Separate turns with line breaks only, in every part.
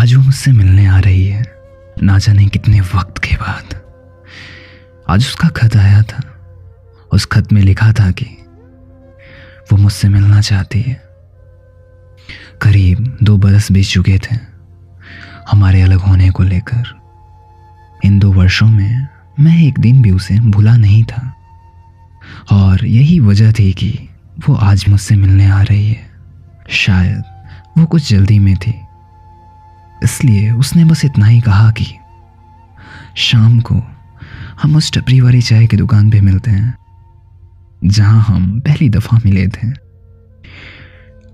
आज वो मुझसे मिलने आ रही है। ना जाने कितने वक्त के बाद। आज उसका खत आया था। उस खत में लिखा था कि वो मुझसे मिलना चाहती है। करीब दो बरस बीत चुके थे। हमारे अलग होने को लेकर। इन दो वर्षों में मैं एक दिन भी उसे भूला नहीं था। और यही वजह थी कि वो आज मुझसे मिलने आ रही है। शायद वो कुछ जल्दी में थी। इसलिए उसने बस इतना ही कहा कि शाम को हम उस टपरी वाली चाय की दुकान पे मिलते हैं, जहाँ हम पहली दफ़ा मिले थे।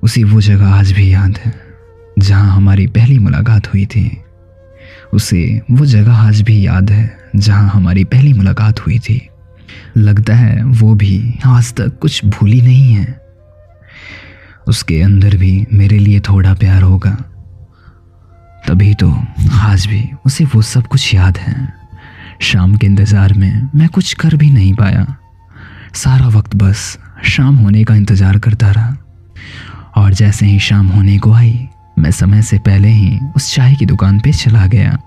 उसी वो जगह आज भी याद है, जहाँ हमारी पहली मुलाकात हुई थी। उसे वो जगह आज भी याद है, जहाँ हमारी पहली मुलाकात हुई थी। लगता है वो भी आज तक कुछ भूली नहीं है। उसके अंदर भी मेरे लिए थोड़ा प्यार होगा। तभी तो आज भी उसे वो सब कुछ याद है। शाम के इंतज़ार में मैं कुछ कर भी नहीं पाया। सारा वक्त बस शाम होने का इंतज़ार करता रहा। और जैसे ही शाम होने को आई, मैं समय से पहले ही उस चाय की दुकान पे चला गया।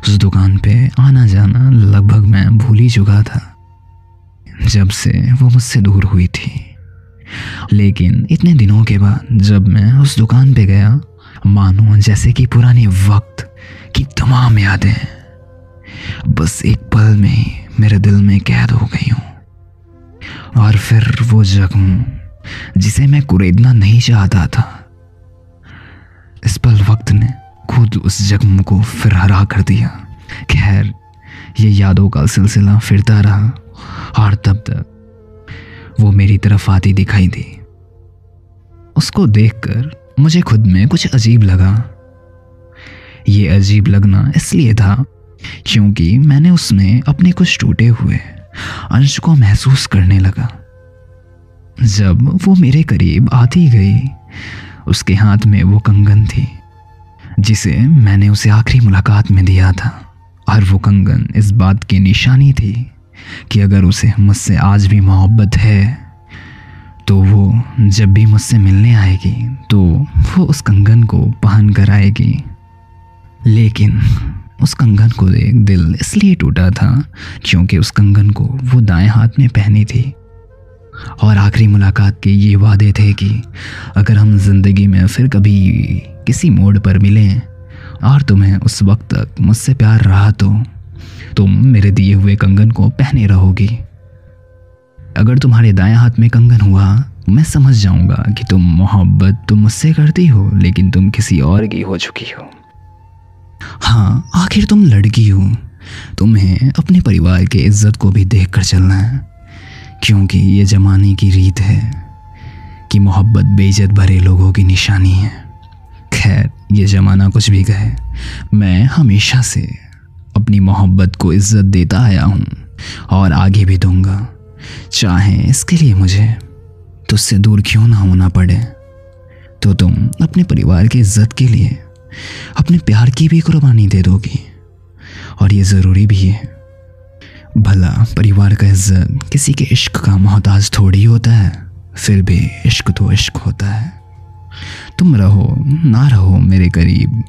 उस दुकान पे आना जाना लगभग मैं भूल ही चुका था, जब से वो मुझसे दूर हुई थी। लेकिन इतने दिनों के बाद जब मैं उस दुकान पे गया मानो जैसे कि पुराने वक्त की तमाम यादें। बस एक पल में मेरे दिल में कैद हो गई हूँ। और फिर वो जख्म, जिसे मैं कुरेदना नहीं चाहता था, इस पल वक्त ने खुद उस जख्म को फिर हरा कर दिया। खैर, ये यादों का सिलसिला फिरता रहा, और तब तक वो मेरी तरफ़ आती दिखाई दी। उसको देखकर मुझे खुद में कुछ अजीब लगा। ये अजीब लगना इसलिए था क्योंकि मैंने उसमें अपने कुछ टूटे हुए अंश को महसूस करने लगा। जब वो मेरे करीब आती गई, उसके हाथ में वो कंगन थी, जिसे मैंने उसे आखिरी मुलाकात में दिया था। और वो कंगन इस बात की निशानी थी कि अगर उसे मुझसे आज भी मोहब्बत है तो वो जब भी मुझसे मिलने आएगी तो वो उस कंगन को पहन कर आएगी। लेकिन उस कंगन को देख दिल इसलिए टूटा था क्योंकि उस कंगन को वो दाएँ हाथ में पहनी थी। और आखिरी मुलाकात के ये वादे थे कि अगर हम ज़िंदगी में फिर कभी किसी मोड़ पर मिलें और तुम्हें उस वक्त तक मुझसे प्यार रहा तो तुम मेरे दिए हुए कंगन को पहने रहोगी। अगर तुम्हारे दाएँ हाथ में कंगन हुआ, मैं समझ जाऊँगा कि तुम मोहब्बत तुम मुझसे करती हो, लेकिन तुम किसी और की हो चुकी हो। हाँ आखिर तुम लड़की हो। तुम्हें अपने परिवार के इज़्ज़त को भी देख कर चलना है, क्योंकि ये जमाने की रीत है कि मोहब्बत बेइज्जत भरे लोगों की निशानी है। खैर, ये ज़माना कुछ भी कहे, मैं हमेशा से अपनी मोहब्बत को इज़्ज़त देता आया हूँ और आगे भी दूँगा। चाहे, इसके लिए मुझे तुझसे दूर क्यों ना होना पड़े? तो तुम अपने परिवार की इज़्ज़त के लिए अपने प्यार की भी कुर्बानी दे दोगी। और ये ज़रूरी भी है, भला परिवार का इज़्ज़त किसी के इश्क का मोहताज थोड़ी होता है, फिर भी इश्क तो इश्क होता है। तुम रहो, ना रहो मेरे करीब,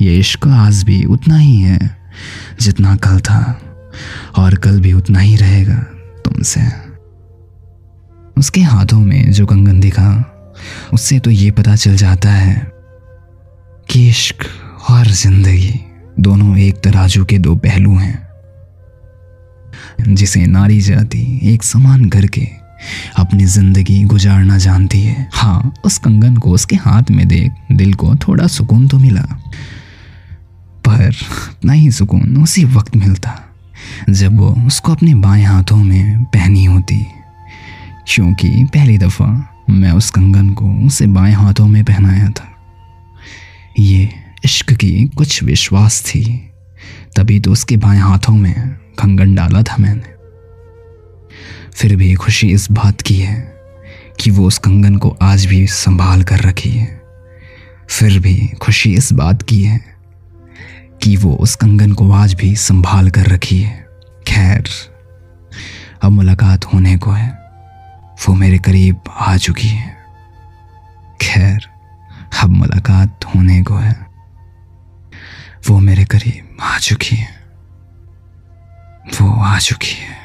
ये इश्क आज भी उतना ही है जितना कल था, और कल भी उतना ही रहेगा। तुमसे उसके हाथों में जो कंगन दिखा, उससे तो ये पता चल जाता है कि इश्क और ज़िंदगी दोनों एक तराजू के दो पहलू हैं, जिसे नारी जाति एक समान करके अपनी ज़िंदगी गुजारना जानती है। हाँ उस कंगन को उसके हाथ में देख दिल को थोड़ा सुकून तो मिला, पर ना ही सुकून उसी वक्त मिलता। जब वो उसको अपने बाएँ हाथों में पहनी होती। क्योंकि पहली दफ़ा मैं उस कंगन को उसे बाएँ हाथों में पहनाया था। ये इश्क की कुछ विश्वास थी। तभी तो उसके बाएँ हाथों में कंगन डाला था मैंने। फिर भी खुशी इस बात की है कि वो उस कंगन को आज भी संभाल कर रखी है। फिर भी खुशी इस बात की है कि वो उस कंगन को आज भी संभाल कर रखी है। खैर, अब मुलाकात होने को है। वो मेरे करीब आ चुकी है। खैर, अब मुलाकात होने को है। वो मेरे करीब आ चुकी है। वो आ चुकी है।